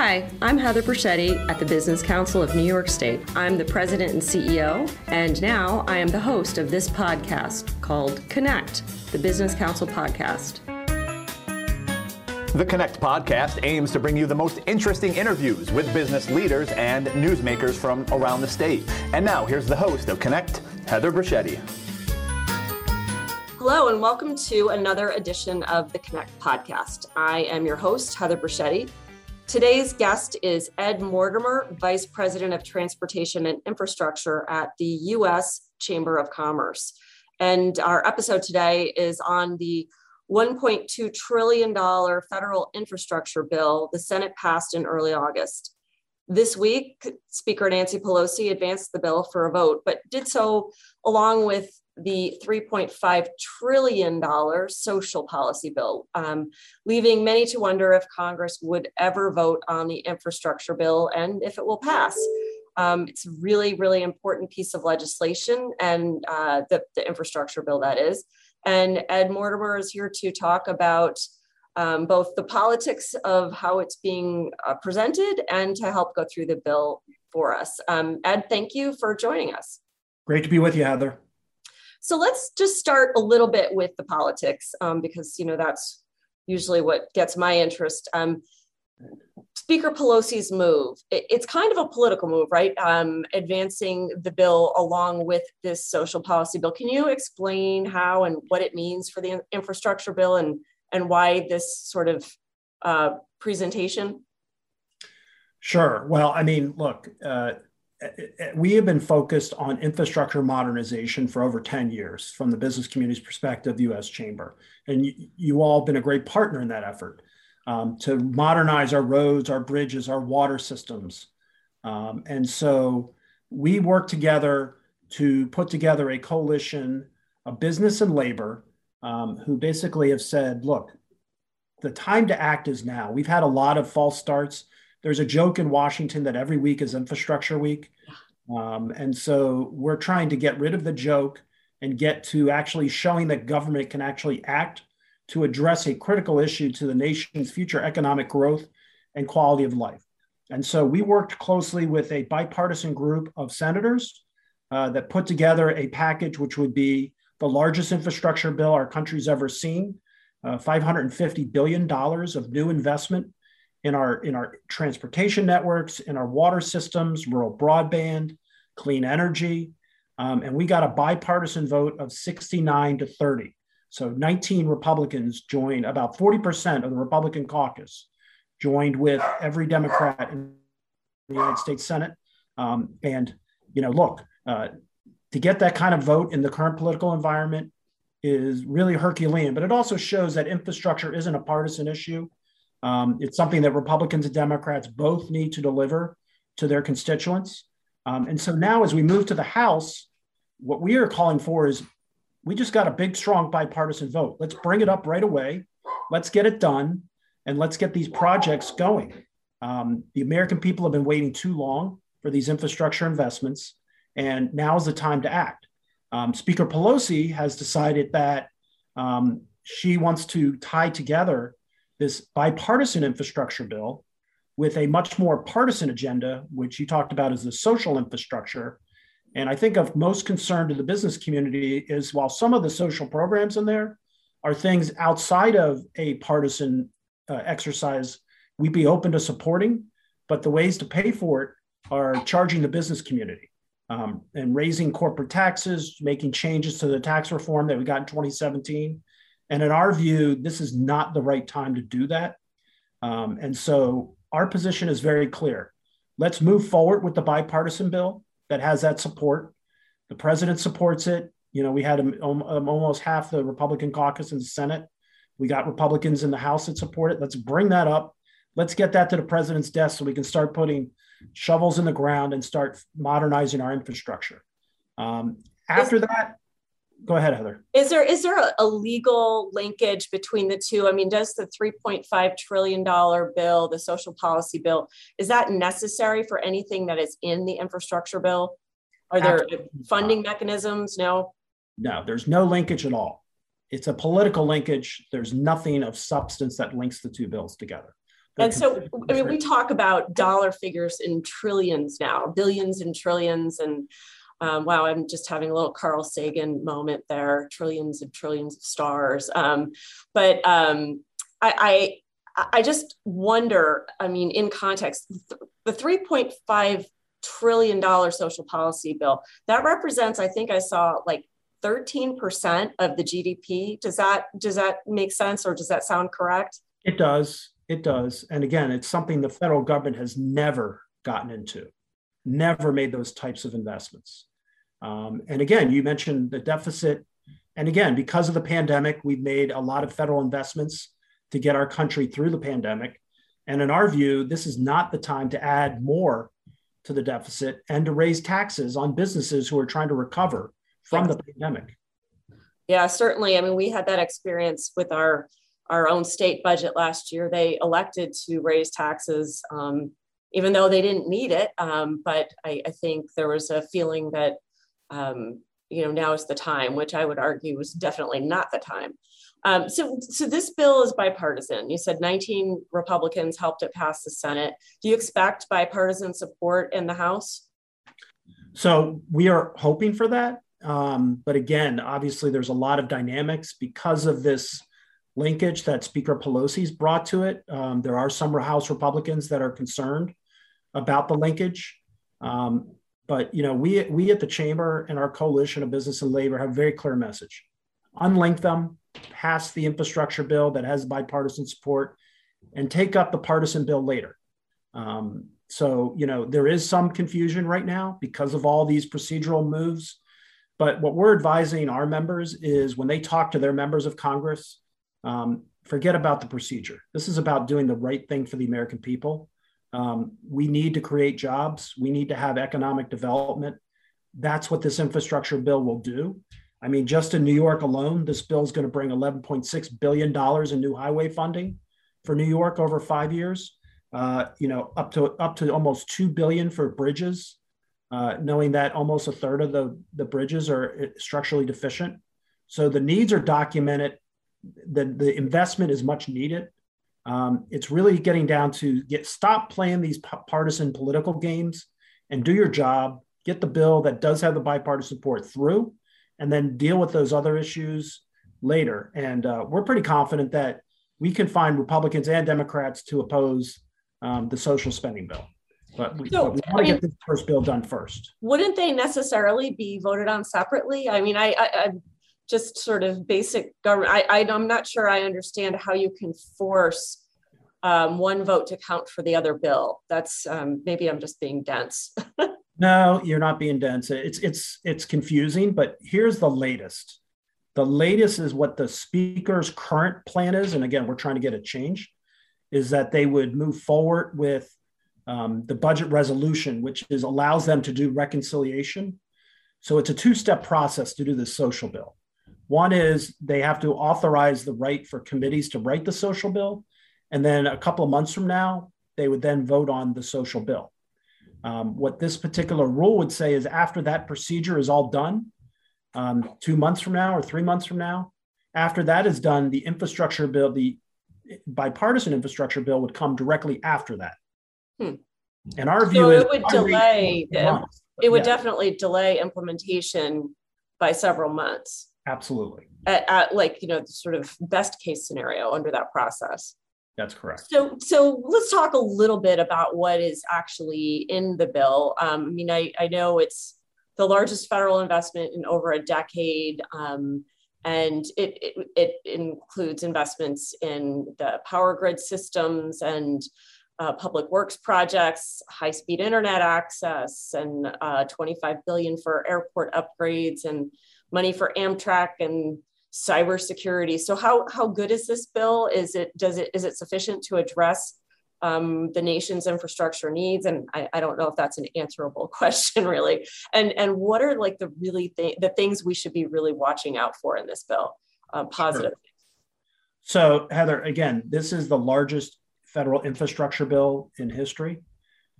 Hi, I'm Heather Briccetti at the Business Council of New York State. I'm the president and CEO, and now I am the host of this podcast called Connect, the Business Council podcast. The Connect podcast aims to bring you the most interesting interviews with business leaders and newsmakers from around the state. And now, here's the host of Connect, Heather Briccetti. Hello, and welcome to another edition of the Connect podcast. I am your host, Heather Briccetti. Today's guest is Ed Mortimer, Vice President of Transportation and Infrastructure at the U.S. Chamber of Commerce. And our episode today is on the $1.2 trillion federal infrastructure bill the Senate passed in early August. This week, Speaker Nancy Pelosi advanced the bill for a vote, but did so along with the $3.5 trillion social policy bill, um, leaving many to wonder if Congress would ever vote on the infrastructure bill and if it will pass. Um, it's a really, really important piece of legislation, and uh, the, the, infrastructure bill that is. And Ed Mortimer is here to talk about um, both the politics of how it's being uh, presented and to help go through the bill for us. Um, Ed, thank you for joining us. Great to be with you, Heather. So let's just start a little bit with the politics um, because you know that's usually what gets my interest. Um, Speaker Pelosi's move, it, it's kind of a political move, right? Um, advancing the bill along with this social policy bill. Can you explain how and what it means for the infrastructure bill and, and why this sort of uh, presentation? Sure. Well, I mean, look, uh, we have been focused on infrastructure modernization for over 10 years from the business community's perspective, US Chamber. And you, you all have been a great partner in that effort um, to modernize our roads, our bridges, our water systems. Um, and so we work together to put together a coalition of business and labor um, who basically have said, look, the time to act is now. We've had a lot of false starts there's a joke in Washington that every week is infrastructure week. Um, and so we're trying to get rid of the joke and get to actually showing that government can actually act to address a critical issue to the nation's future economic growth and quality of life. And so we worked closely with a bipartisan group of senators uh, that put together a package which would be the largest infrastructure bill our country's ever seen uh, $550 billion of new investment in our in our transportation networks, in our water systems, rural broadband, clean energy, um, and we got a bipartisan vote of 69 to 30. So 19 Republicans joined, about 40% of the Republican caucus joined with every Democrat in the United States Senate. Um, and you know, look, uh, to get that kind of vote in the current political environment is really Herculean, but it also shows that infrastructure isn't a partisan issue. Um, it's something that Republicans and Democrats both need to deliver to their constituents. Um, and so now, as we move to the House, what we are calling for is we just got a big, strong bipartisan vote. Let's bring it up right away. Let's get it done and let's get these projects going. Um, the American people have been waiting too long for these infrastructure investments, and now is the time to act. Um, Speaker Pelosi has decided that um, she wants to tie together this bipartisan infrastructure bill with a much more partisan agenda, which you talked about as the social infrastructure. And I think of most concern to the business community is while some of the social programs in there are things outside of a partisan uh, exercise, we'd be open to supporting, but the ways to pay for it are charging the business community um, and raising corporate taxes, making changes to the tax reform that we got in 2017 and in our view, this is not the right time to do that. Um, and so our position is very clear. Let's move forward with the bipartisan bill that has that support. The president supports it. You know, we had um, um, almost half the Republican caucus in the Senate. We got Republicans in the House that support it. Let's bring that up. Let's get that to the president's desk so we can start putting shovels in the ground and start modernizing our infrastructure. Um, after that, go ahead heather. Is there is there a, legal linkage between the two? I mean does the 3.5 trillion dollar bill the social policy bill is that necessary for anything that is in the infrastructure bill? Are there Absolutely. funding mechanisms? No? No there's no linkage at all. It's a political linkage. There's nothing of substance that links the two bills together. And so, I mean, we talk about dollar figures in trillions now, billions and trillions. And um, wow, I'm just having a little Carl Sagan moment there. Trillions and trillions of stars. Um, but um, I, I, I, just wonder, I mean, in context, the 3.5 trillion dollar social policy bill that represents i think i saw like 13% of the gdp does that does that make sense or does that sound correct? It does. It does. And again, it's something the federal government has never gotten into, never made those types of investments. Um, and again, you mentioned the deficit. And again, because of the pandemic, we've made a lot of federal investments to get our country through the pandemic. And in our view, this is not the time to add more to the deficit and to raise taxes on businesses who are trying to recover from the pandemic. Yeah, certainly. I mean, we had that experience with our our own state budget last year, they elected to raise taxes, um, even though they didn't need it. Um, but I, I, think there was a feeling that, um, you know, now is the time, which I would argue was definitely not the time. Um, so, so this bill is bipartisan. You said 19 Republicans helped it pass the Senate. Do you expect bipartisan support in the House? So we are hoping for that. Um, but again, obviously, there's a lot of dynamics because of this linkage that Speaker Pelosi's brought to it. Um, there are some House Republicans that are concerned about the linkage. Um, but you know, we we at the chamber and our coalition of business and labor have a very clear message: unlink them, pass the infrastructure bill that has bipartisan support, and take up the partisan bill later. Um, so you know, there is some confusion right now because of all these procedural moves. But what we're advising our members is when they talk to their members of Congress, um, forget about the procedure. This is about doing the right thing for the American people. Um, we need to create jobs. We need to have economic development. That's what this infrastructure bill will do. I mean, just in New York alone, this bill is going to bring $11.6 billion in new highway funding for New York over five years. Uh, you know, up to up to almost two billion for bridges. Uh, knowing that almost a third of the the bridges are uh, structurally deficient, so the needs are documented the, the investment is much needed. Um, it's really getting down to get stop playing these partisan political games and do your job. Get the bill that does have the bipartisan support through, and then deal with those other issues later. And uh, we're pretty confident that we can find Republicans and Democrats to oppose um, the social spending bill. But we, so, but we want to get this first bill done first. Wouldn't they necessarily be voted on separately? I mean, I, I, just sort of basic government. I, I, am not sure I understand how you can force um, one vote to count for the other bill. That's um, maybe I'm just being dense. no, you're not being dense. It's it's it's confusing. But here's the latest. The latest is what the speaker's current plan is, and again, we're trying to get a change. Is that they would move forward with um, the budget resolution, which is allows them to do reconciliation. So it's a two-step process to do the social bill. One is they have to authorize the right for committees to write the social bill. And then a couple of months from now, they would then vote on the social bill. Um, what this particular rule would say is after that procedure is all done, um, two months from now or three months from now, after that is done, the infrastructure bill, the bipartisan infrastructure bill would come directly after that. Hmm. And our view so is it would delay, months, it would yeah. definitely delay implementation by several months. Absolutely. At, at, like, you know, the sort of best case scenario under that process. That's correct. So, so let's talk a little bit about what is actually in the bill. Um, I mean, I, I know it's the largest federal investment in over a decade. Um, and it, it, it, includes investments in the power grid systems and uh, public works projects, high-speed internet access, and uh, 25 billion for airport upgrades and money for Amtrak and cybersecurity. So how, how good is this bill? Is it, does it, is it sufficient to address um, the nation's infrastructure needs? And I, I, don't know if that's an answerable question really. And, and what are like the really th- the things we should be really watching out for in this bill? Uh, positive. Sure. So Heather, again, this is the largest federal infrastructure bill in history.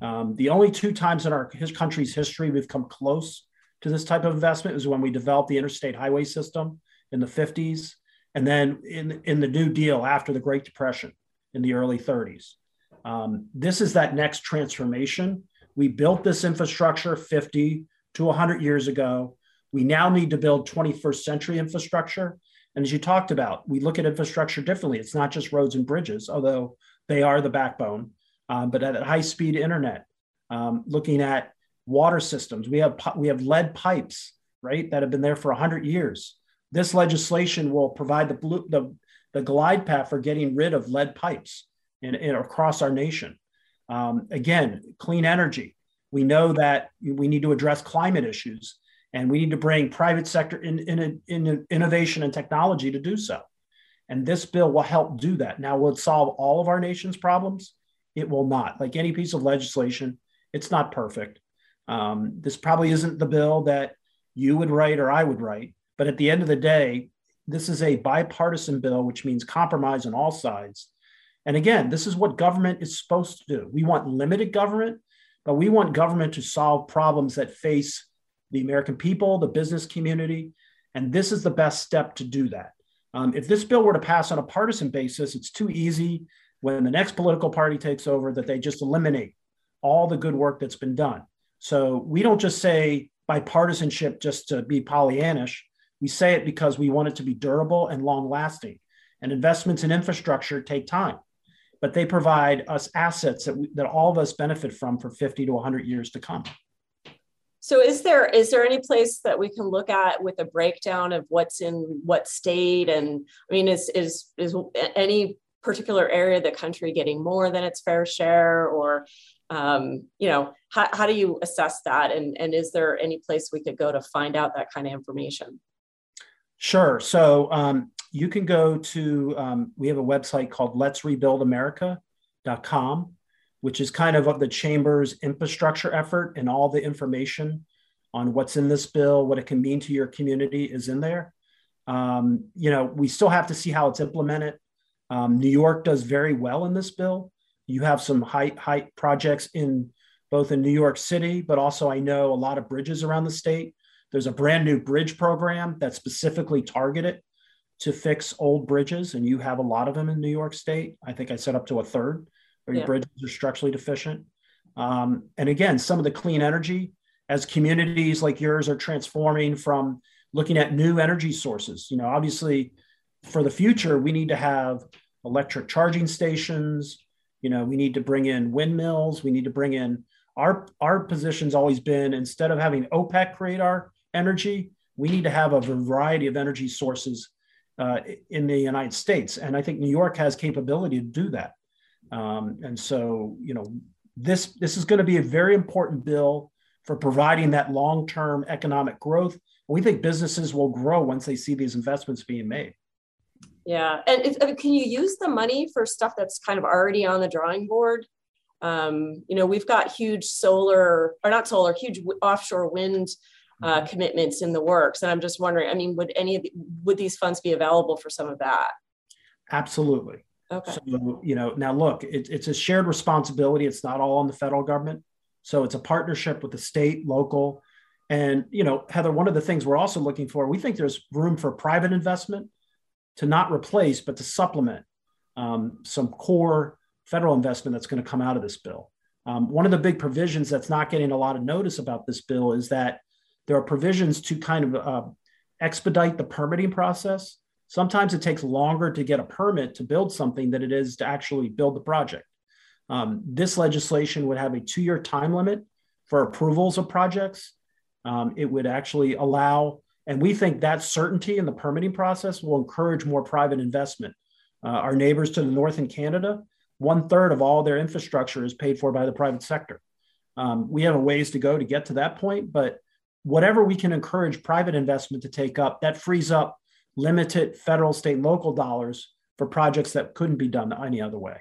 Um, the only two times in our his country's history we've come close to this type of investment was when we developed the interstate highway system in the 50s, and then in, in the New Deal after the Great Depression in the early 30s. Um, this is that next transformation. We built this infrastructure 50 to 100 years ago. We now need to build 21st century infrastructure. And as you talked about, we look at infrastructure differently. It's not just roads and bridges, although they are the backbone, um, but at high speed internet, um, looking at water systems. We have, we have lead pipes, right, that have been there for 100 years. This legislation will provide the, blue, the, the glide path for getting rid of lead pipes in, in across our nation. Um, again, clean energy. We know that we need to address climate issues and we need to bring private sector in, in, in innovation and technology to do so. And this bill will help do that. Now, will it solve all of our nation's problems? It will not. Like any piece of legislation, it's not perfect. Um, this probably isn't the bill that you would write or I would write. But at the end of the day, this is a bipartisan bill, which means compromise on all sides. And again, this is what government is supposed to do. We want limited government, but we want government to solve problems that face the American people, the business community. And this is the best step to do that. Um, if this bill were to pass on a partisan basis, it's too easy when the next political party takes over that they just eliminate all the good work that's been done. So we don't just say bipartisanship just to be Pollyannish. We say it because we want it to be durable and long lasting. And investments in infrastructure take time, but they provide us assets that, we, that all of us benefit from for 50 to 100 years to come. So is there is there any place that we can look at with a breakdown of what's in what state and I mean is is is any particular area of the country getting more than its fair share or um, you know how, how do you assess that and and is there any place we could go to find out that kind of information sure so um, you can go to um, we have a website called let's rebuild america.com which is kind of the chamber's infrastructure effort and all the information on what's in this bill, what it can mean to your community is in there. Um, you know, we still have to see how it's implemented. Um, New York does very well in this bill. You have some high high projects in both in New York City, but also I know a lot of bridges around the state. There's a brand new bridge program that's specifically targeted to fix old bridges, and you have a lot of them in New York State. I think I said up to a third or your yeah. bridges are structurally deficient. Um, and again, some of the clean energy as communities like yours are transforming from looking at new energy sources. You know, obviously, for the future, we need to have electric charging stations. You know, we need to bring in windmills. We need to bring in our our position's always been instead of having OPEC create our energy, we need to have a variety of energy sources uh, in the United States. And I think New York has capability to do that. Um, and so, you know, this this is going to be a very important bill for providing that long-term economic growth. We think businesses will grow once they see these investments being made. Yeah, and if, can you use the money for stuff that's kind of already on the drawing board? Um, you know, we've got huge solar, or not solar, huge offshore wind uh, mm-hmm. commitments in the works, and I'm just wondering. I mean, would any of the, would these funds be available for some of that? Absolutely. Okay. So, you know, now look, it, it's a shared responsibility. It's not all on the federal government. So it's a partnership with the state, local. And, you know, Heather, one of the things we're also looking for, we think there's room for private investment to not replace, but to supplement um, some core federal investment that's going to come out of this bill. Um, one of the big provisions that's not getting a lot of notice about this bill is that there are provisions to kind of uh, expedite the permitting process sometimes it takes longer to get a permit to build something than it is to actually build the project. Um, this legislation would have a two year time limit for approvals of projects. Um, it would actually allow, and we think that certainty in the permitting process will encourage more private investment. Uh, our neighbors to the north in Canada, one third of all their infrastructure is paid for by the private sector. Um, we have a ways to go to get to that point, but whatever we can encourage private investment to take up, that frees up limited federal, state, local dollars for projects that couldn't be done any other way.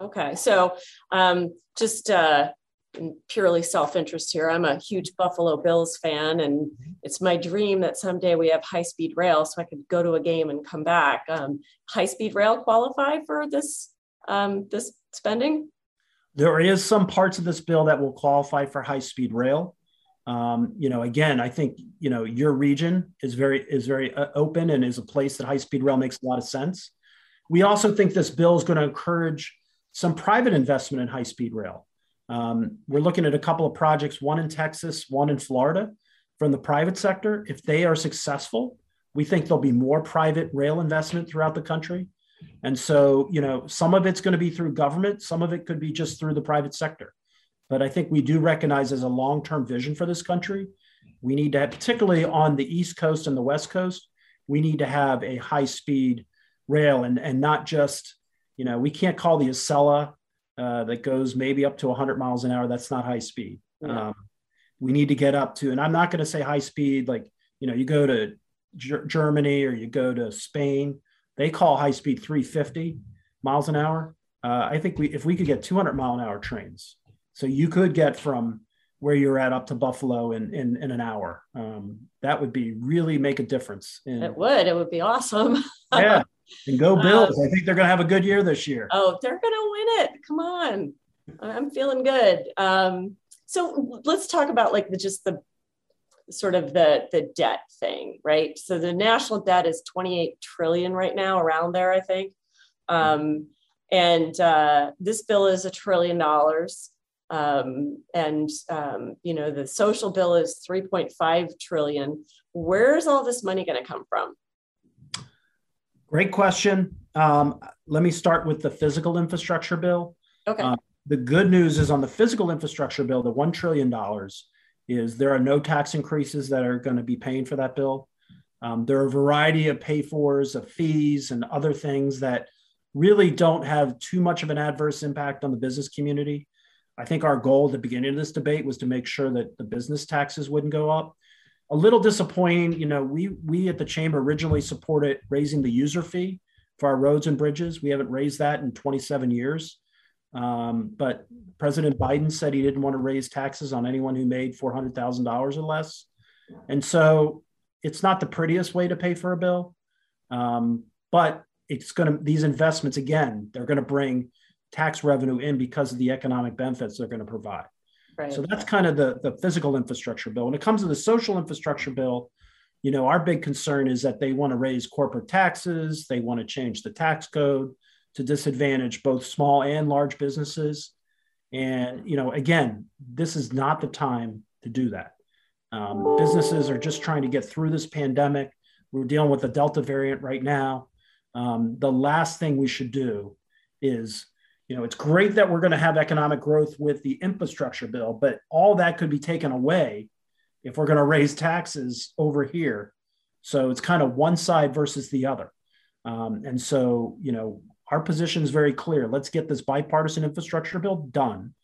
Okay, so um, just uh, purely self-interest here. I'm a huge Buffalo Bills fan, and it's my dream that someday we have high-speed rail, so I could go to a game and come back. Um, high-speed rail qualify for this um, this spending? There is some parts of this bill that will qualify for high-speed rail. Um, you know, again, I think you know your region is very is very uh, open and is a place that high speed rail makes a lot of sense. We also think this bill is going to encourage some private investment in high speed rail. Um, we're looking at a couple of projects, one in Texas, one in Florida, from the private sector. If they are successful, we think there'll be more private rail investment throughout the country. And so, you know, some of it's going to be through government, some of it could be just through the private sector. But I think we do recognize as a long term vision for this country, we need to have, particularly on the East Coast and the West Coast, we need to have a high speed rail and, and not just, you know, we can't call the Acela uh, that goes maybe up to 100 miles an hour. That's not high speed. Yeah. Um, we need to get up to, and I'm not going to say high speed, like, you know, you go to G- Germany or you go to Spain, they call high speed 350 miles an hour. Uh, I think we, if we could get 200 mile an hour trains, so you could get from where you're at up to Buffalo in in, in an hour. Um, that would be really make a difference. In, it would. It would be awesome. yeah, and go Bills. Um, I think they're going to have a good year this year. Oh, they're going to win it. Come on, I'm feeling good. Um, so let's talk about like the just the sort of the the debt thing, right? So the national debt is 28 trillion right now, around there, I think. Um, and uh, this bill is a trillion dollars. Um, and um, you know the social bill is 3.5 trillion. Where's all this money going to come from? Great question. Um, let me start with the physical infrastructure bill. Okay. Uh, the good news is on the physical infrastructure bill, the $1 trillion is there are no tax increases that are going to be paying for that bill. Um, there are a variety of pay fors, of fees, and other things that really don't have too much of an adverse impact on the business community. I think our goal at the beginning of this debate was to make sure that the business taxes wouldn't go up. A little disappointing, you know, we we at the chamber originally supported raising the user fee for our roads and bridges. We haven't raised that in 27 years. Um, but President Biden said he didn't want to raise taxes on anyone who made $400,000 or less. And so it's not the prettiest way to pay for a bill. Um, but it's going to, these investments, again, they're going to bring tax revenue in because of the economic benefits they're going to provide. Right. So that's kind of the, the physical infrastructure bill. When it comes to the social infrastructure bill, you know, our big concern is that they want to raise corporate taxes, they want to change the tax code, to disadvantage both small and large businesses. And, you know, again, this is not the time to do that. Um, businesses are just trying to get through this pandemic. We're dealing with the Delta variant right now. Um, the last thing we should do is, you know, it's great that we're going to have economic growth with the infrastructure bill, but all that could be taken away if we're going to raise taxes over here. So it's kind of one side versus the other. Um, and so, you know, our position is very clear. Let's get this bipartisan infrastructure bill done.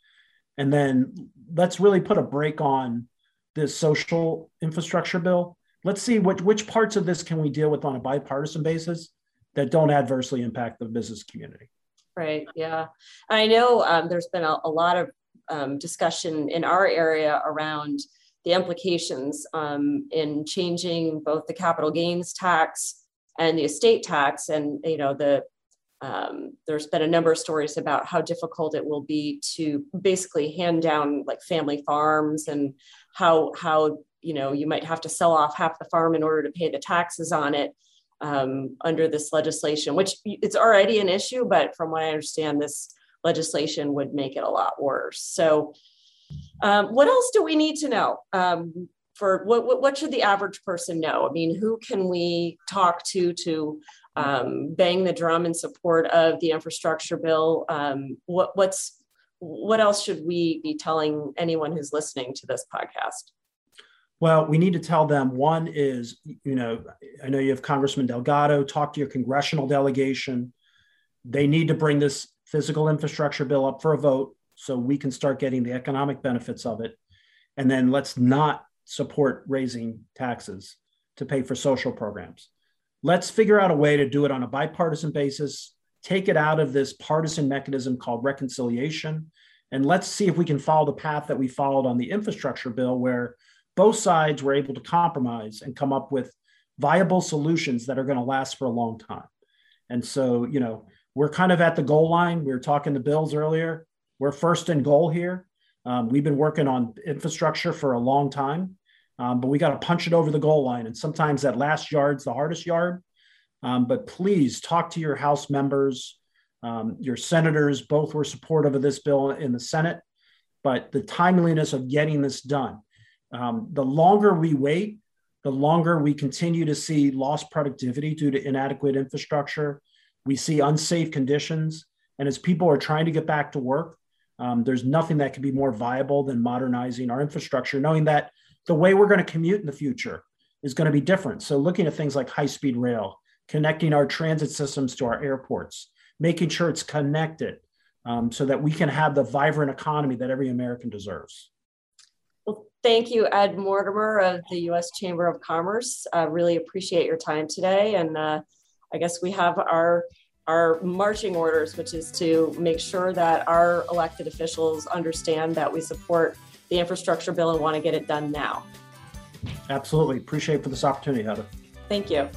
And then let's really put a brake on this social infrastructure bill. Let's see which, which parts of this can we deal with on a bipartisan basis that don't adversely impact the business community. Right. Yeah. I know um, there's been a, a lot of um, discussion in our area around the implications um, in changing both the capital gains tax and the estate tax and you know the um, there's been a number of stories about how difficult it will be to basically hand down like family farms and how how you know you might have to sell off half the farm in order to pay the taxes on it um, under this legislation which it's already an issue but from what i understand this legislation would make it a lot worse so um, what else do we need to know um, for what, what should the average person know i mean who can we talk to to um, bang the drum in support of the infrastructure bill. Um, what, what's what else should we be telling anyone who's listening to this podcast? Well, we need to tell them one is, you know, I know you have Congressman Delgado, talk to your congressional delegation. They need to bring this physical infrastructure bill up for a vote so we can start getting the economic benefits of it. And then let's not support raising taxes to pay for social programs let's figure out a way to do it on a bipartisan basis, take it out of this partisan mechanism called reconciliation, and let's see if we can follow the path that we followed on the infrastructure bill, where both sides were able to compromise and come up with viable solutions that are going to last for a long time. And so, you know, we're kind of at the goal line. We were talking the Bills earlier. We're first in goal here. Um, we've been working on infrastructure for a long time. Um, but we got to punch it over the goal line. And sometimes that last yard's the hardest yard. Um, but please talk to your House members. Um, your senators both were supportive of this bill in the Senate, but the timeliness of getting this done. Um, the longer we wait, the longer we continue to see lost productivity due to inadequate infrastructure. We see unsafe conditions. And as people are trying to get back to work, um, there's nothing that can be more viable than modernizing our infrastructure, knowing that the way we're going to commute in the future is going to be different. So, looking at things like high speed rail, connecting our transit systems to our airports, making sure it's connected um, so that we can have the vibrant economy that every American deserves. Thank you, Ed Mortimer of the U.S. Chamber of Commerce. I really appreciate your time today. And uh, I guess we have our our marching orders, which is to make sure that our elected officials understand that we support the infrastructure bill and want to get it done now. Absolutely. Appreciate for this opportunity, Heather. Thank you.